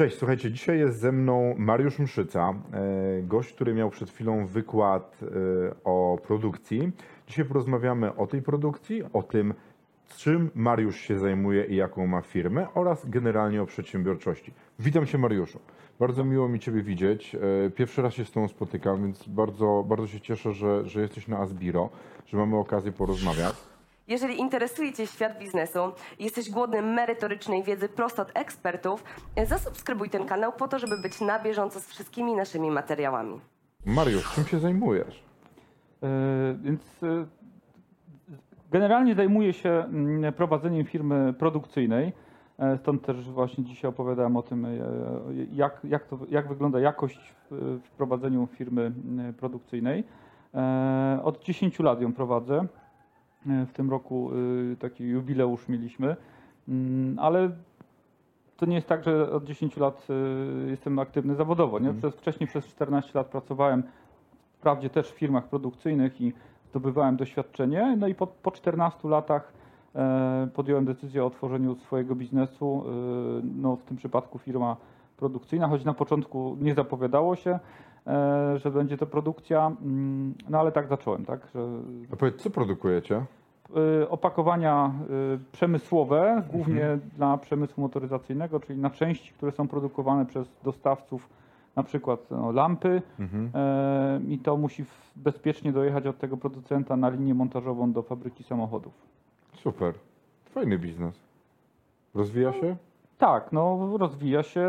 Cześć, słuchajcie, dzisiaj jest ze mną Mariusz Mszyca, e, gość, który miał przed chwilą wykład e, o produkcji. Dzisiaj porozmawiamy o tej produkcji, o tym, czym Mariusz się zajmuje i jaką ma firmę oraz generalnie o przedsiębiorczości. Witam Cię Mariuszu. Bardzo miło mi Ciebie widzieć. E, Pierwszy raz się z Tobą spotykam, więc bardzo, bardzo się cieszę, że, że jesteś na Asbiro, że mamy okazję porozmawiać. Jeżeli interesuje Cię świat biznesu i jesteś głodny merytorycznej wiedzy prosto od ekspertów, zasubskrybuj ten kanał po to, żeby być na bieżąco z wszystkimi naszymi materiałami. Mariusz, czym się zajmujesz? E, Więc e, generalnie zajmuję się mm, prowadzeniem firmy produkcyjnej. E, Stąd też właśnie dzisiaj opowiadałem o tym, jak, jak, to, jak wygląda jakość w, prowadzeniu firmy mm, produkcyjnej. Od 10 lat ją prowadzę. E, W tym roku e, taki jubileusz mieliśmy, Mm, ale to nie jest tak, że od 10 lat e, jestem aktywny zawodowo. Nie? Przez, wcześniej przez 14 lat pracowałem wprawdzie też w firmach produkcyjnych i zdobywałem doświadczenie. No i po, po 14 latach e, podjąłem decyzję o tworzeniu swojego biznesu. E, no, w tym przypadku firma produkcyjna, choć na początku nie zapowiadało się, że będzie to produkcja, mm, no ale tak zacząłem, tak, że A powiedz, co produkujecie? Y, opakowania y, przemysłowe, głównie dla przemysłu motoryzacyjnego, czyli na części, które są produkowane przez dostawców, na przykład no, lampy Mhm. e, i to musi bezpiecznie dojechać od tego producenta na linię montażową do fabryki samochodów. Super. Fajny biznes. Rozwija się? Tak, no rozwija się.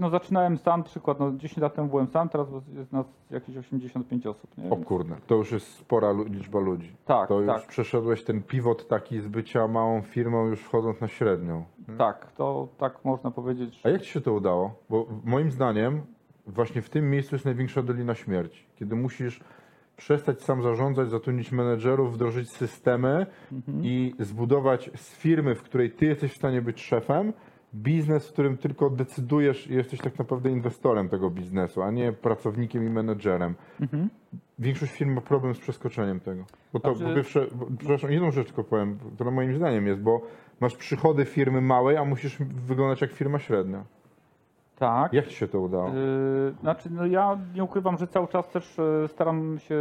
No zaczynałem sam, przykład, no 10 lat temu byłem sam, teraz jest nas jakieś 85 osób. Nie? O kurde, to już jest spora liczba ludzi. Tak, To już tak. przeszedłeś ten pivot taki z bycia małą firmą, już wchodząc na średnią. Tak, to tak można powiedzieć. A jak ci się to udało? Bo moim zdaniem właśnie w tym miejscu jest największa dolina śmierci. Kiedy musisz przestać sam zarządzać, zatrudnić menedżerów, wdrożyć systemy Mhm. i zbudować z firmy, w której ty jesteś w stanie być szefem, biznes, w którym tylko decydujesz i jesteś tak naprawdę inwestorem tego biznesu, a nie pracownikiem i menedżerem. Mhm. Większość firm ma problem z przeskoczeniem tego. Bo to, Znaczy- po pierwsze, przepraszam, jedną rzecz tylko powiem, która moim zdaniem jest, bo masz przychody firmy małej, a musisz wyglądać jak firma średnia. Tak. Jak ci się to udało? Yy, Znaczy, no ja nie ukrywam, że cały czas też e, staram się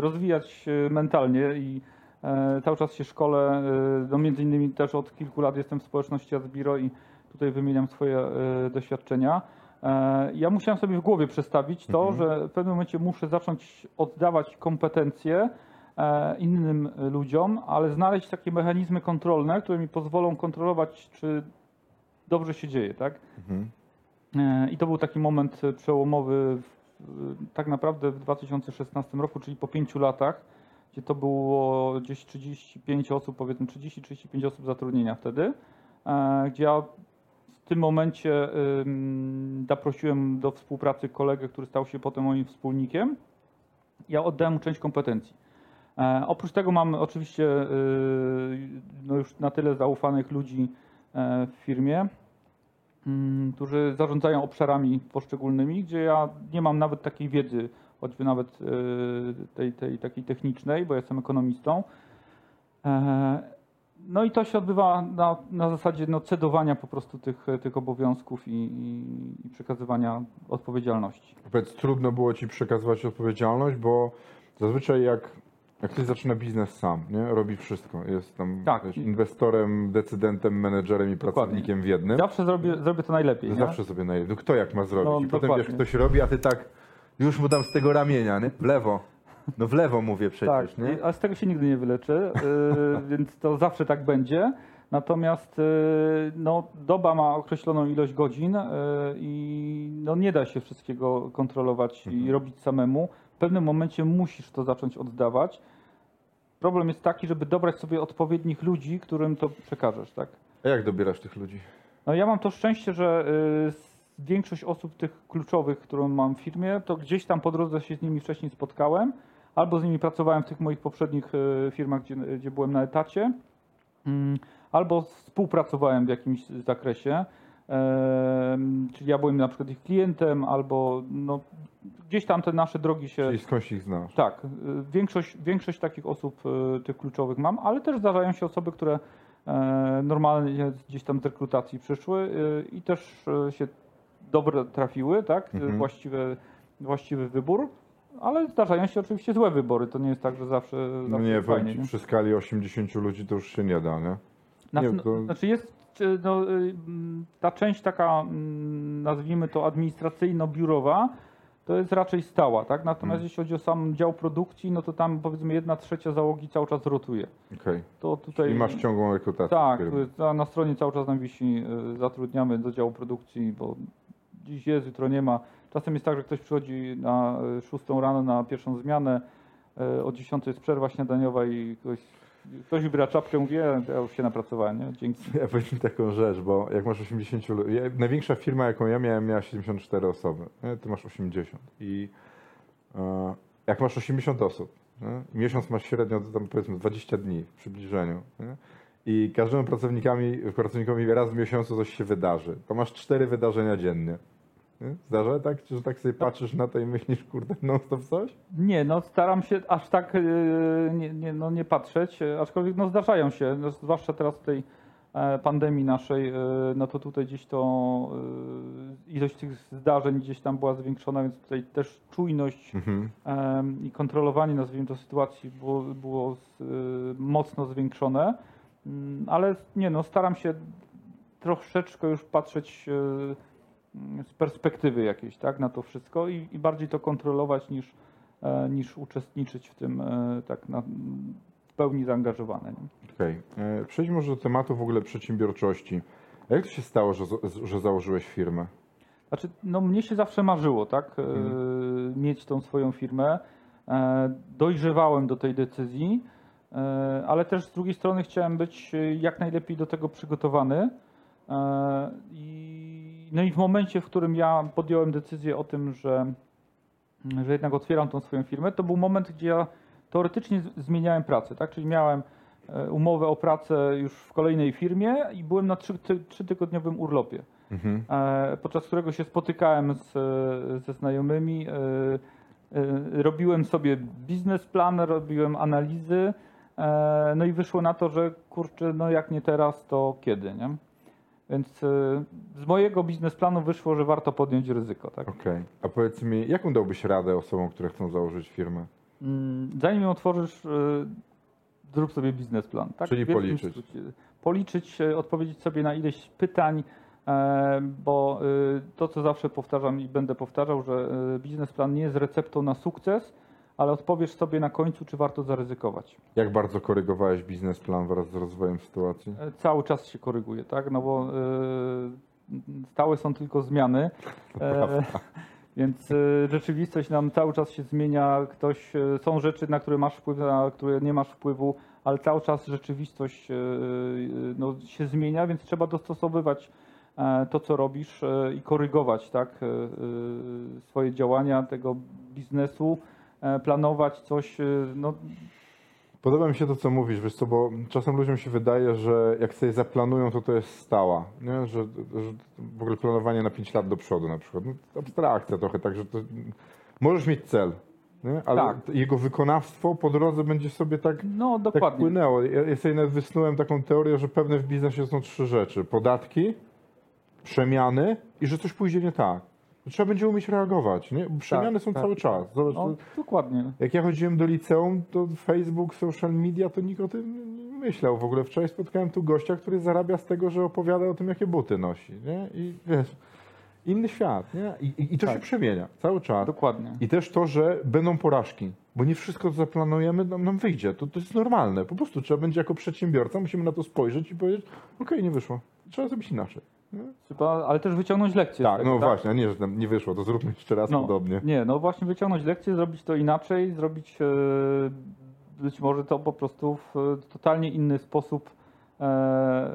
rozwijać mentalnie i e, cały czas się szkolę. e, No między innymi też od kilku lat jestem w społeczności Adbiro i tutaj wymieniam swoje e, doświadczenia. E, Ja musiałem sobie w głowie przestawić to, że w pewnym momencie muszę zacząć oddawać kompetencje e, innym ludziom, ale znaleźć takie mechanizmy kontrolne, które mi pozwolą kontrolować, czy dobrze się dzieje, tak? Mhm. I to był taki moment przełomowy tak naprawdę w 2016 roku, czyli po pięciu latach, gdzie to było gdzieś 35 osób, powiedzmy 30-35 osób zatrudnienia wtedy, gdzie ja w tym momencie zaprosiłem do współpracy kolegę, który stał się potem moim wspólnikiem. Ja oddałem mu część kompetencji. E, oprócz tego mam oczywiście y, no już na tyle zaufanych ludzi e, w firmie, którzy zarządzają obszarami poszczególnymi, gdzie ja nie mam nawet takiej wiedzy, choćby nawet e, tej, tej takiej technicznej, bo jestem ekonomistą. No i to się odbywa na, na zasadzie no, cedowania po prostu tych, tych obowiązków i, i, i przekazywania odpowiedzialności. Powiedz, trudno było ci przekazywać odpowiedzialność, bo zazwyczaj jak, jak ktoś zaczyna biznes sam, nie? robi wszystko. Jest tam Tak. inwestorem, decydentem, menedżerem i pracownikiem w jednym. Zawsze zrobię, zrobię to najlepiej. To zawsze sobie najlepiej. No kto jak ma zrobić? No, I potem wiesz, ktoś robi, a ty tak już mu dam z tego ramienia, nie? W lewo. No w lewo mówię przecież, tak, nie? ale z tego się nigdy nie wyleczy, yy, więc to zawsze tak będzie. Natomiast yy, no, doba ma określoną ilość godzin yy, i no, nie da się wszystkiego kontrolować i robić samemu. W pewnym momencie musisz to zacząć oddawać. Problem jest taki, żeby dobrać sobie odpowiednich ludzi, którym to przekażesz, tak? A jak dobierasz tych ludzi? No ja mam to szczęście, że y, większość osób tych kluczowych, którą mam w firmie, to gdzieś tam po drodze się z nimi wcześniej spotkałem, albo z nimi pracowałem w tych moich poprzednich y, firmach, gdzie, gdzie byłem na etacie, mm, albo współpracowałem w jakimś zakresie. Czyli ja byłem na przykład ich klientem, albo no, gdzieś tam te nasze drogi się. Czyli skądś ich znasz? Tak, y, większość, większość takich osób y, tych kluczowych mam, ale też zdarzają się osoby, które e, normalnie gdzieś tam z rekrutacji przyszły i też e, się dobre trafiły, tak? Mhm. Właściwy, właściwy wybór. Ale zdarzają się oczywiście złe wybory. To nie jest tak, że zawsze, No zawsze nie, jest powiem fajnie. ci, nie? przy skali 80 ludzi to już się nie da, nie? Na, Nie, no, to- Znaczy jest no, y, mm, ta część taka, mm, nazwijmy to administracyjno-biurowa, to jest raczej stała, tak? Natomiast Mm. jeśli chodzi o sam dział produkcji, no to tam powiedzmy jedna trzecia załogi cały czas rotuje. Okej. To tutaj... I masz ciągłą rekrutację. Tak, na stronie cały czas nam wisi, y, zatrudniamy do działu produkcji, bo dziś jest, jutro nie ma. Czasem jest tak, że ktoś przychodzi na y, 6 rano na pierwszą zmianę, y, o 10 jest przerwa śniadaniowa i ktoś, ktoś wybiera czapkę, mówi, "E, ja już się napracowałem, nie? Dzięki. Ja powiem taką rzecz, bo jak masz 80 ludzi, ja, największa firma jaką ja miałem miała 74 osoby, nie? ty masz 80 i e, jak masz 80 osób, nie? miesiąc masz średnio tam powiedzmy 20 dni w przybliżeniu nie? i każdemu pracownikami, pracownikowi raz w miesiącu coś się wydarzy, to masz cztery wydarzenia dziennie. Zdarza tak, że tak sobie patrzysz na to i myślisz, kurde, non stop coś? Nie, no staram się aż tak y, nie, nie, no, nie patrzeć, y, aczkolwiek no, zdarzają się, no, zwłaszcza teraz w tej e, pandemii naszej, no to tutaj gdzieś to ilość tych zdarzeń gdzieś tam była zwiększona, więc tutaj też czujność Mhm. i kontrolowanie, nazwijmy to, sytuacji było, było mocno zwiększone, Mm, ale nie no, staram się troszeczkę już patrzeć z perspektywy jakiejś, tak, na to wszystko i, i bardziej to kontrolować niż, e, niż uczestniczyć w tym e, tak na, w pełni zaangażowane. Okej. E, Przejdźmy może do tematu w ogóle przedsiębiorczości. Jak to się stało, że, że założyłeś firmę? Znaczy, no mnie się zawsze marzyło, tak, Mhm. mieć tą swoją firmę. Dojrzewałem do tej decyzji, ale też z drugiej strony chciałem być jak najlepiej do tego przygotowany. I, no i w momencie, w którym ja podjąłem decyzję o tym, że, że jednak otwieram tą swoją firmę, to był moment, gdzie ja teoretycznie zmieniałem pracę, tak, czyli miałem e, umowę o pracę już w kolejnej firmie i byłem na trzy, ty, trzytygodniowym urlopie Mhm. e, podczas którego się spotykałem z, ze znajomymi. e, Robiłem sobie biznesplan, robiłem analizy, no i wyszło na to, że kurczę, no jak nie teraz, to kiedy, nie? Więc e, z mojego biznesplanu wyszło, że warto podjąć ryzyko, tak? Okej. A powiedz mi, jaką dałbyś radę osobom, które chcą założyć firmę? Mm, Zanim ją otworzysz, e, zrób sobie biznesplan. Tak? Czyli policzyć. skrócie. Policzyć, e, odpowiedzieć sobie na ileś pytań, bo to, co zawsze powtarzam i będę powtarzał, że biznesplan nie jest receptą na sukces, ale odpowiesz sobie na końcu, czy warto zaryzykować. Jak bardzo korygowałeś biznesplan wraz z rozwojem sytuacji? E, Cały czas się koryguje, tak? No bo e, stałe są tylko zmiany. E, więc rzeczywistość nam cały czas się zmienia. Ktoś, są rzeczy, na które masz wpływ, na które nie masz wpływu, ale cały czas rzeczywistość no, się zmienia, więc trzeba dostosowywać to, co robisz i korygować tak, swoje działania tego biznesu, planować coś. e, No, Podoba mi się to, co mówisz, wiesz co, bo czasem ludziom się wydaje, że jak sobie zaplanują, to to jest stała, nie? Że, że w ogóle planowanie na 5 lat do przodu na przykład, no, abstrakcja trochę, także to możesz mieć cel, nie? ale Tak. jego wykonawstwo po drodze będzie sobie tak, no tak dokładnie. płynęło. Ja, ja sobie nawet wysnułem taką teorię, że pewne w biznesie są trzy rzeczy. Podatki, przemiany i że coś pójdzie nie tak. Trzeba będzie umieć reagować, nie? Bo Przemiany są tak, cały czas. Zobacz, no, dokładnie. jak ja chodziłem do liceum, to Facebook, social media, to nikt o tym nie myślał. W ogóle wczoraj spotkałem tu gościa, który zarabia z tego, że opowiada o tym, jakie buty nosi, nie? I wiesz, inny świat, nie? I, i, to Tak. się przemienia cały czas. Dokładnie. I też to, że będą porażki, bo nie wszystko, co zaplanujemy, nam, nam wyjdzie. To, to jest normalne. Po prostu trzeba będzie jako przedsiębiorca, musimy na to spojrzeć i powiedzieć, okej, nie wyszło. Trzeba zrobić inaczej. Trzeba, ale też wyciągnąć lekcje. z Tak, tego, no właśnie, a nie, że tam nie wyszło, to zróbmy jeszcze raz No, podobnie. Nie, no właśnie wyciągnąć lekcje, zrobić to inaczej, zrobić e, być może to po prostu w e, totalnie inny sposób, e,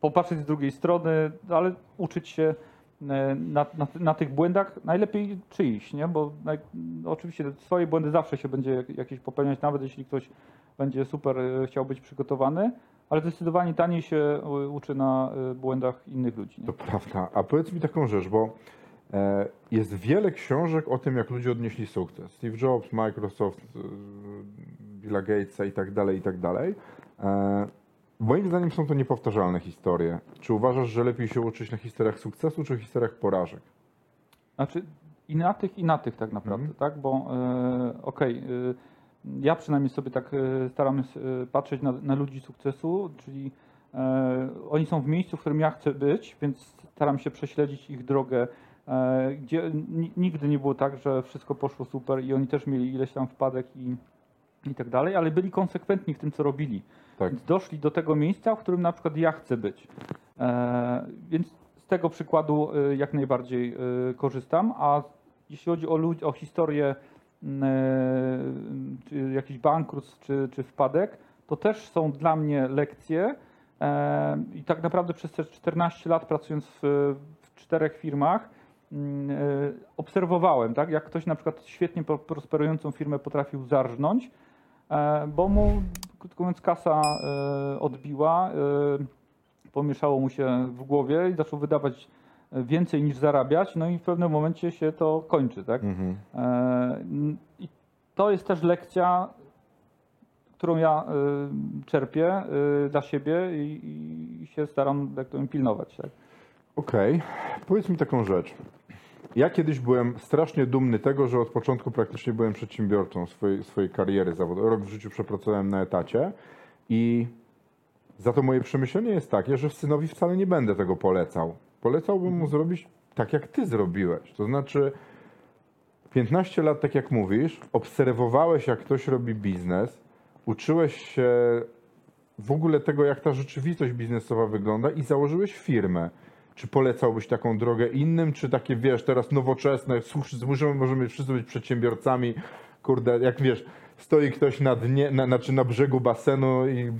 popatrzeć z drugiej strony, ale uczyć się na, na, na tych błędach, najlepiej czyichś, nie? Bo naj, oczywiście swoje błędy zawsze się będzie jak- jakieś popełniać, nawet jeśli ktoś będzie super chciał być przygotowany, ale zdecydowanie taniej się e, uczy na e, błędach innych ludzi. Nie? To prawda. A powiedz mi taką rzecz, bo e, jest wiele książek o tym, jak ludzie odnieśli sukces. Steve Jobs, Microsoft, e, Billa Gatesa i tak dalej, i tak dalej. E, Moim zdaniem są to niepowtarzalne historie. Czy uważasz, że lepiej się uczyć na historiach sukcesu, czy historiach porażek? Znaczy i na tych, i na tych tak naprawdę, tak? Bo e, okej, e, ja przynajmniej sobie tak e, staram się e, patrzeć na, na ludzi sukcesu, czyli e, oni są w miejscu, w którym ja chcę być, więc staram się prześledzić ich drogę, gdzie ni- nigdy nie było tak, że wszystko poszło super i oni też mieli ileś tam wpadek i, i tak dalej, ale byli konsekwentni w tym, co robili. Tak. Więc doszli do tego miejsca, w którym na przykład ja chcę być. Więc z tego przykładu jak najbardziej korzystam, a jeśli chodzi o, ludzi, o historię jakiś bankrut czy, czy wpadek, to też są dla mnie lekcje. E, i tak naprawdę przez te 14 lat pracując w, w czterech firmach m, e, obserwowałem, tak, jak ktoś na przykład świetnie pro- prosperującą firmę potrafił zarżnąć, e, bo mu, krótko mówiąc, kasa e, odbiła, e, pomieszało mu się w głowie i zaczął wydawać więcej niż zarabiać, no i w pewnym momencie się to kończy, tak? Mhm. E, I to jest też lekcja, którą ja e, czerpię e, dla siebie i, się staram, jak to pilnować, tak? Okej, powiedz mi taką rzecz. Ja kiedyś byłem strasznie dumny tego, że od początku praktycznie byłem przedsiębiorcą swojej, swojej kariery zawodowej. Rok w życiu przepracowałem na etacie i za to moje przemyślenie jest takie, że synowi wcale nie będę tego polecał. Polecałbym mu zrobić tak, jak ty zrobiłeś. To znaczy 15 lat, tak jak mówisz, obserwowałeś, jak ktoś robi biznes, uczyłeś się w ogóle tego, jak ta rzeczywistość biznesowa wygląda i założyłeś firmę. Czy polecałbyś taką drogę innym, czy takie, wiesz, teraz nowoczesne, możemy, możemy wszyscy być przedsiębiorcami, kurde, jak wiesz, stoi ktoś na dnie, na, znaczy na brzegu basenu i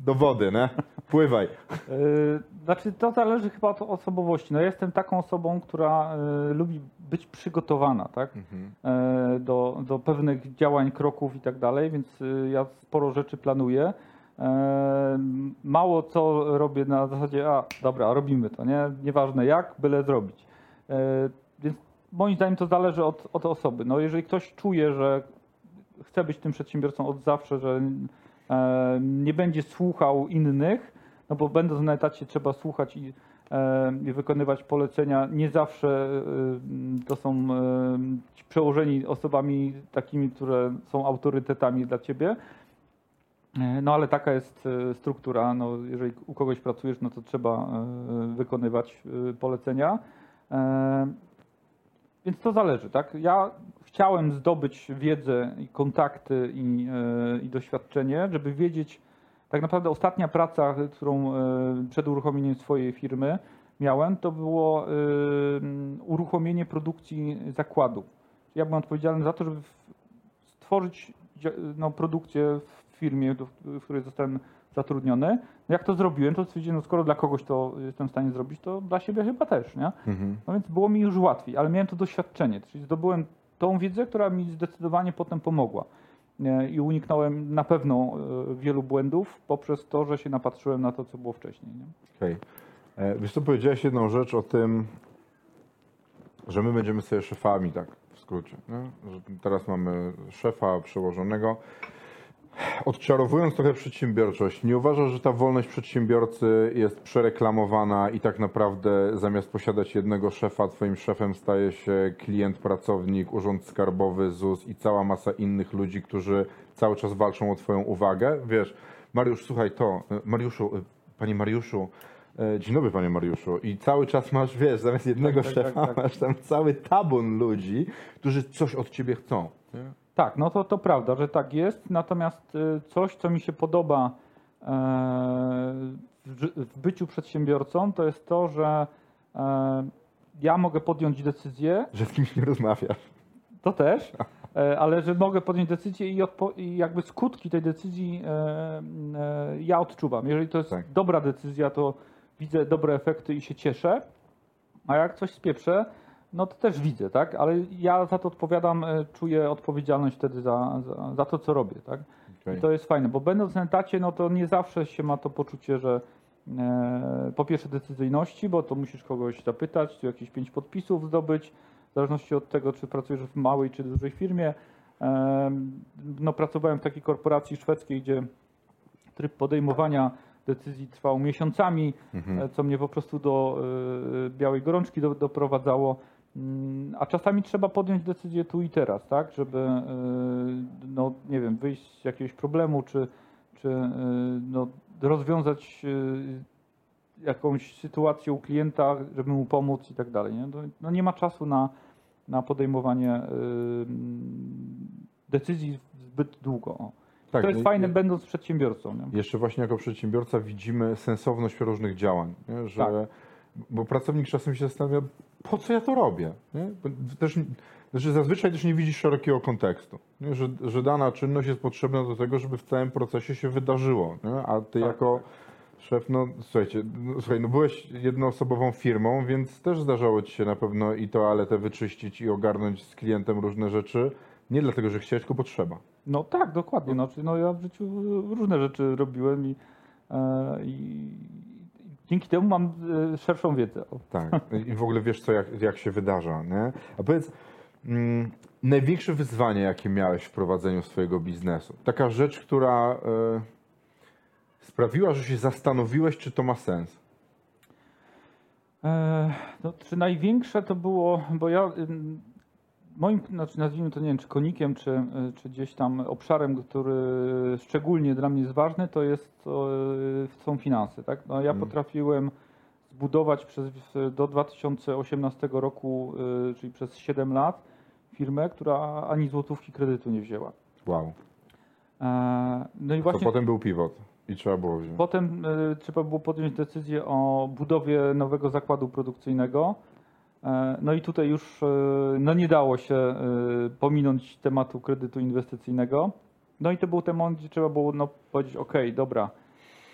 do wody, ne? Pływaj. Yy, Znaczy, to zależy chyba od osobowości. No, ja jestem taką osobą, która y, lubi być przygotowana, tak? E, do, do pewnych działań, kroków i tak dalej, więc ja sporo rzeczy planuję. E, Mało co robię na zasadzie, a dobra, robimy to, nie? Nieważne jak, byle zrobić. E, Więc moim zdaniem to zależy od, od osoby. No, jeżeli ktoś czuje, że chce być tym przedsiębiorcą od zawsze, że e, nie będzie słuchał innych, no bo będąc na etacie trzeba słuchać i, i wykonywać polecenia. Nie zawsze to są przełożeni osobami takimi, które są autorytetami dla ciebie. No ale taka jest e, struktura. No, jeżeli u kogoś pracujesz, no to trzeba e, wykonywać e, polecenia. Więc to zależy, tak? Ja chciałem zdobyć wiedzę i kontakty i, i doświadczenie, żeby wiedzieć, tak naprawdę ostatnia praca, którą e, przed uruchomieniem swojej firmy miałem, to było e, uruchomienie produkcji zakładu. Ja byłem odpowiedzialny za to, żeby stworzyć no, produkcję w firmie, w której zostałem zatrudniony. No jak to zrobiłem, to stwierdziłem, no skoro dla kogoś to jestem w stanie zrobić, to dla siebie chyba też, nie? Mhm. No więc było mi już łatwiej, ale miałem to doświadczenie, czyli zdobyłem tą wiedzę, która mi zdecydowanie potem pomogła. I uniknąłem na pewno e, wielu błędów poprzez to, że się napatrzyłem na to, co było wcześniej. Nie? Okej. E, Wiesz powiedziałeś jedną rzecz o tym, że my będziemy sobie szefami, tak w skrócie. Nie? Że teraz mamy szefa przełożonego. Odczarowując trochę przedsiębiorczość, nie uważasz, że ta wolność przedsiębiorcy jest przereklamowana i tak naprawdę zamiast posiadać jednego szefa, twoim szefem staje się klient, pracownik, urząd skarbowy, ZUS i cała masa innych ludzi, którzy cały czas walczą o twoją uwagę? Wiesz, Mariusz, słuchaj to, Mariuszu, panie Mariuszu, e, dzień dobry panie Mariuszu i cały czas masz, wiesz, zamiast jednego Tak, tak, szefa tak, tak. masz tam cały tabun ludzi, którzy coś od ciebie chcą. Nie? Tak, no to, to prawda, że tak jest. Natomiast y, coś, co mi się podoba e, w, byciu przedsiębiorcą, to jest to, że e, ja mogę podjąć decyzję, Że z kimś nie rozmawiasz. to też, e, ale że mogę podjąć decyzję i, jakby skutki tej decyzji ja odczuwam. Jeżeli to jest Tak. dobra decyzja, to widzę dobre efekty i się cieszę, a jak coś spieprzę, no to też widzę, tak? Ale ja za to odpowiadam, e, czuję odpowiedzialność wtedy za, za, za to, co robię, tak? Okej. I to jest fajne, bo będąc na etacie, no to nie zawsze się ma to poczucie, że e, po pierwsze decyzyjności, bo to musisz kogoś zapytać, tu jakieś pięć podpisów zdobyć, w zależności od tego, czy pracujesz w małej czy dużej firmie. E, no pracowałem w takiej korporacji szwedzkiej, gdzie tryb podejmowania decyzji trwał miesiącami, Mhm. e, co mnie po prostu do e, białej gorączki do, doprowadzało. Mm, A czasami trzeba podjąć decyzję tu i teraz, tak, żeby e, no, nie wiem, wyjść z jakiegoś problemu, czy, czy e, no, rozwiązać e, jakąś sytuację u klienta, żeby mu pomóc i tak dalej. Nie? No, no nie ma czasu na, na podejmowanie decyzji zbyt długo. Tak, to jest nie- fajne, nie- będąc przedsiębiorcą. Nie? Jeszcze właśnie jako przedsiębiorca widzimy sensowność różnych działań, nie? że, Tak. Bo pracownik czasem się zastanawia, po co ja to robię? Nie? Bo Też, znaczy zazwyczaj też nie widzisz szerokiego kontekstu, nie? Że, że dana czynność jest potrzebna do tego, żeby w całym procesie się wydarzyło, nie? a ty Tak, jako szef, no słuchajcie, no, słuchaj, no byłeś jednoosobową firmą, więc też zdarzało ci się na pewno i toaletę wyczyścić i ogarnąć z klientem różne rzeczy, nie dlatego, że chciałeś, tylko potrzeba. No tak, dokładnie. No, czyli no, ja w życiu różne rzeczy robiłem i, e, i, i dzięki temu mam e, szerszą wiedzę. Tak, i w ogóle wiesz, co jak, jak się wydarza, nie? A powiedz, mm, największe wyzwanie, jakie miałeś w prowadzeniu swojego biznesu? Taka rzecz, która e, sprawiła, że się zastanowiłeś, czy to ma sens. E, no, czy największe to było, bo ja ym, moim, znaczy nazwijmy to nie wiem, czy konikiem, czy, czy gdzieś tam obszarem, który szczególnie dla mnie jest ważny, to jest y, są finanse. Tak? No, ja Mm. potrafiłem zbudować przez, do 2018 roku, y, czyli przez 7 lat, firmę, która ani złotówki kredytu nie wzięła. Wow. E, no i To właśnie potem był pivot i trzeba było wziąć. Potem e, trzeba było podjąć decyzję o budowie nowego zakładu produkcyjnego. E, no i tutaj już e, no nie dało się e, pominąć tematu kredytu inwestycyjnego. No i to był ten moment, gdzie trzeba było no, powiedzieć, ok, dobra,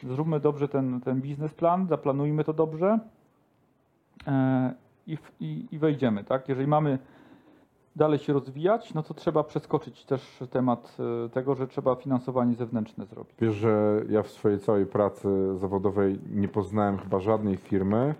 zróbmy dobrze ten, ten biznesplan, zaplanujmy to dobrze i, i, i wejdziemy. Tak? Jeżeli mamy dalej się rozwijać, no to trzeba przeskoczyć też temat tego, że trzeba finansowanie zewnętrzne zrobić. Wiesz, że ja w swojej całej pracy zawodowej nie poznałem chyba żadnej firmy,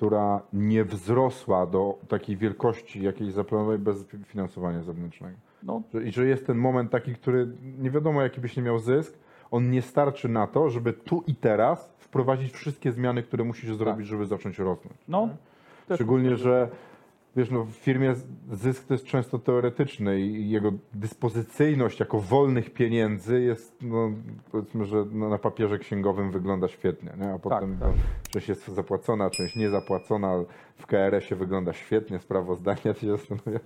która nie wzrosła do takiej wielkości, jakiej zaplanowałeś bez finansowania zewnętrznego. No, I że jest ten moment taki, który nie wiadomo jaki byś nie miał zysk, on nie starczy na to, żeby tu i teraz wprowadzić wszystkie zmiany, które musisz zrobić, żeby zacząć rosnąć. no Szczególnie, że wiesz, no, w firmie zysk to jest często teoretyczny i jego dyspozycyjność jako wolnych pieniędzy jest, no, powiedzmy, że no, na papierze księgowym wygląda świetnie, nie? a potem tak. część jest zapłacona, część niezapłacona, w KRS-ie wygląda świetnie, sprawozdania się zastanawiają,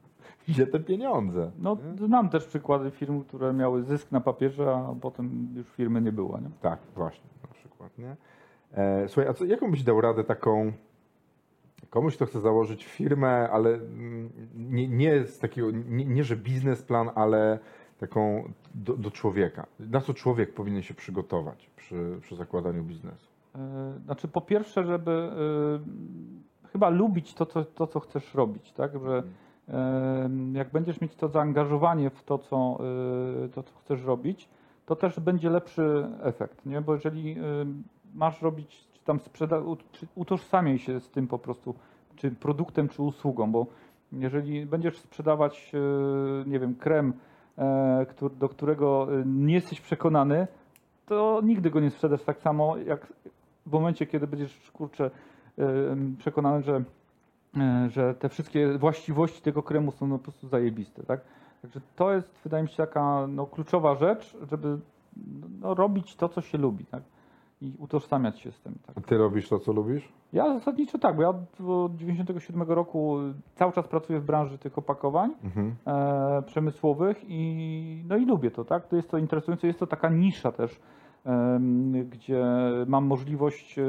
gdzie te pieniądze? No, znam też przykłady firm, które miały zysk na papierze, a potem już firmy nie było. Nie? Tak, właśnie, na przykład, nie? E, słuchaj, a co, jaką byś dał radę taką komuś, kto chce założyć firmę, ale mm, nie, nie z takiego, nie, nie że biznesplan, ale taką do, do człowieka. Na co człowiek powinien się przygotować przy, przy zakładaniu biznesu? E, Znaczy, po pierwsze, żeby e, chyba lubić to co, to, co chcesz robić, tak? Że e, jak będziesz mieć to zaangażowanie w to co, e, to, co chcesz robić, to też będzie lepszy efekt, nie? Bo jeżeli masz robić, tam sprzeda, utożsamiaj się z tym po prostu, czy produktem, czy usługą, bo jeżeli będziesz sprzedawać, e, nie wiem, krem, e, do którego e, nie jesteś przekonany, to nigdy go nie sprzedasz tak samo, jak w momencie, kiedy będziesz, kurczę, przekonany, że, że te wszystkie właściwości tego kremu są po prostu zajebiste, tak? Także to jest, wydaje mi się, taka no, kluczowa rzecz, żeby no, robić to, co się lubi, tak? I utożsamiać się z tym, tak? A ty robisz to, co lubisz? Ja zasadniczo tak, bo ja od 97 roku cały czas pracuję w branży tych opakowań Mhm. e, przemysłowych i, no i lubię to, tak? To jest to interesujące, jest to taka nisza też, em, gdzie mam możliwość e,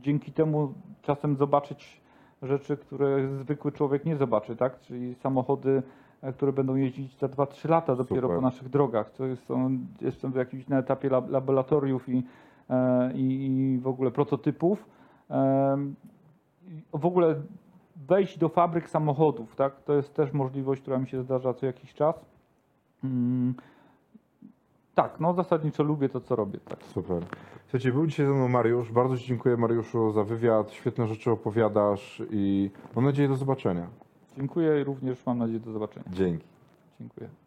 dzięki temu czasem zobaczyć rzeczy, które zwykły człowiek nie zobaczy, tak? Czyli samochody, e, które będą jeździć za 2-3 lata dopiero Super. po naszych drogach. To jest, są, jestem w jakimś na etapie lab, laboratoriów i, e, i, i w ogóle prototypów. I w ogóle wejść do fabryk samochodów, tak? To jest też możliwość, która mi się zdarza co jakiś czas. Mm, tak, no zasadniczo lubię to, co robię. Tak. Super. Słuchajcie, był dzisiaj ze mną Mariusz. Bardzo Ci dziękuję, Mariuszu, za wywiad. Świetne rzeczy opowiadasz i mam nadzieję do zobaczenia. Dziękuję i również mam nadzieję do zobaczenia. Dzięki. Dziękuję.